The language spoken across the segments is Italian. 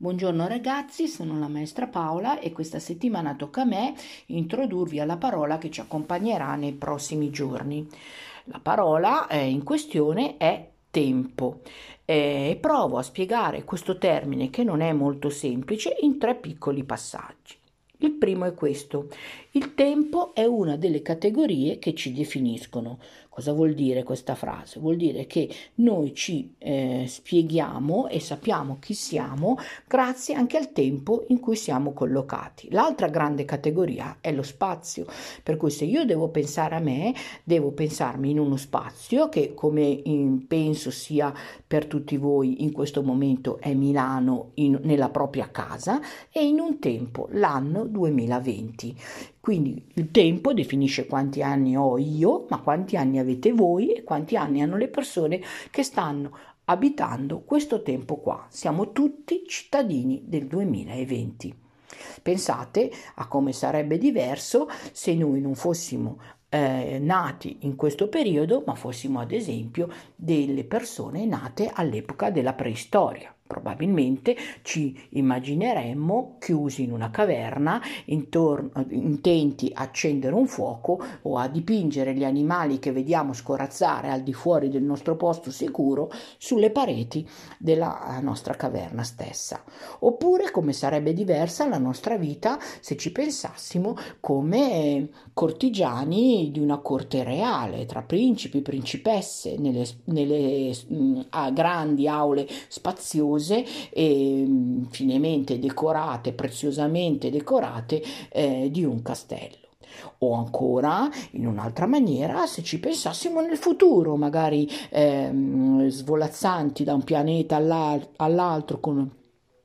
Buongiorno ragazzi, sono la maestra Paola e questa settimana tocca a me introdurvi alla parola che ci accompagnerà nei prossimi giorni. La parola eh, in questione è tempo e provo a spiegare questo termine che non è molto semplice in tre piccoli passaggi. Il primo è questo. Il tempo è una delle categorie che ci definiscono. Cosa vuol dire questa frase? Vuol dire che noi ci eh, spieghiamo e sappiamo chi siamo grazie anche al tempo in cui siamo collocati. L'altra grande categoria è lo spazio, per cui se io devo pensare a me, devo pensarmi in uno spazio che come in, penso sia per tutti voi in questo momento è Milano in, nella propria casa e in un tempo, l'anno 2020. Quindi il tempo definisce quanti anni ho io, ma quanti anni avete voi e quanti anni hanno le persone che stanno abitando questo tempo qua. Siamo tutti cittadini del 2020. Pensate a come sarebbe diverso se noi non fossimo eh, nati in questo periodo, ma fossimo ad esempio delle persone nate all'epoca della preistoria. Probabilmente ci immagineremmo chiusi in una caverna, intorno, intenti a accendere un fuoco o a dipingere gli animali che vediamo scorazzare al di fuori del nostro posto sicuro sulle pareti della nostra caverna stessa. Oppure come sarebbe diversa la nostra vita se ci pensassimo come cortigiani di una corte reale, tra principi, principesse, nelle, nelle mh, grandi aule spaziose luminose e mm, finemente decorate, preziosamente decorate eh, di un castello. O ancora, in un'altra maniera, se ci pensassimo nel futuro, magari eh, svolazzanti da un pianeta all'altro con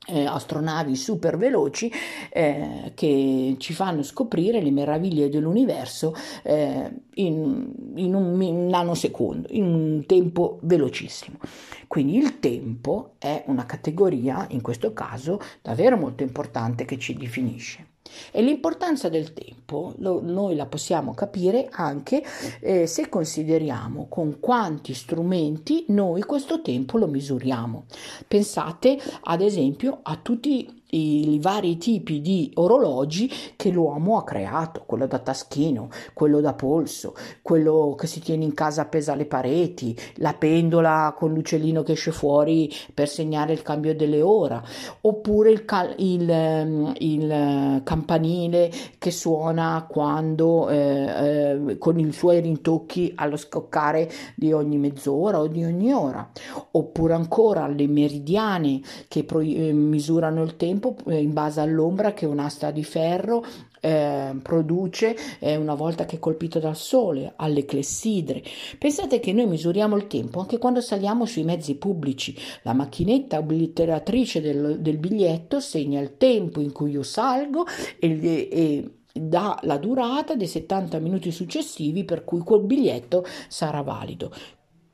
eh, astronavi super veloci eh, che ci fanno scoprire le meraviglie dell'universo eh, in, in, un, in, un, nanosecondo, in un tempo velocissimo. Quindi il tempo è una categoria, in questo caso, davvero molto importante che ci definisce. E l'importanza del tempo lo, noi la possiamo capire anche eh, se consideriamo con quanti strumenti noi questo tempo lo misuriamo. Pensate ad esempio a tutti i vari tipi di orologi che l'uomo ha creato, quello da taschino, quello da polso, quello che si tiene in casa appesa alle pareti, la pendola con l'uccellino che esce fuori per segnare il cambio delle ore, oppure il, cal- il, ehm, il campanile che suona quando eh, eh, con i suoi rintocchi allo scoccare di ogni mezz'ora o di ogni ora, oppure ancora le meridiane che pro- eh, misurano il tempo tempo eh, in base all'ombra che un'asta di ferro eh, produce eh, una volta che è colpito dal sole, alle clessidre. Pensate che noi misuriamo il tempo anche quando saliamo sui mezzi pubblici. La macchinetta oblitteratrice del, del biglietto segna il tempo in cui io salgo e, e dà la durata dei 70 minuti successivi per cui quel biglietto sarà valido.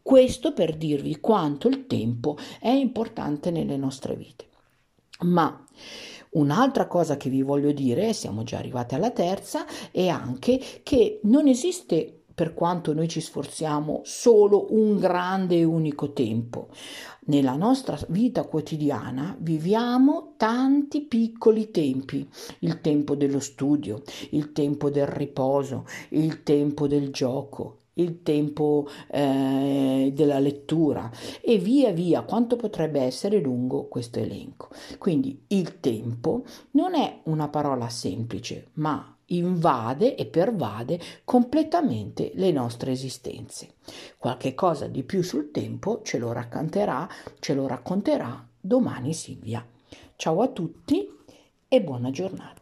Questo per dirvi quanto il tempo è importante nelle nostre vite. Ma un'altra cosa che vi voglio dire, siamo già arrivati alla terza, è anche che non esiste per quanto noi ci sforziamo, solo un grande e unico tempo. Nella nostra vita quotidiana viviamo tanti piccoli tempi, il tempo dello studio, il tempo del riposo, il tempo del gioco, il tempo eh, della lettura e via via quanto potrebbe essere lungo questo elenco. Quindi il tempo non è una parola semplice, ma invade e pervade completamente le nostre esistenze. Qualche cosa di più sul tempo ce lo racconterà, ce lo racconterà domani Silvia. Ciao a tutti e buona giornata.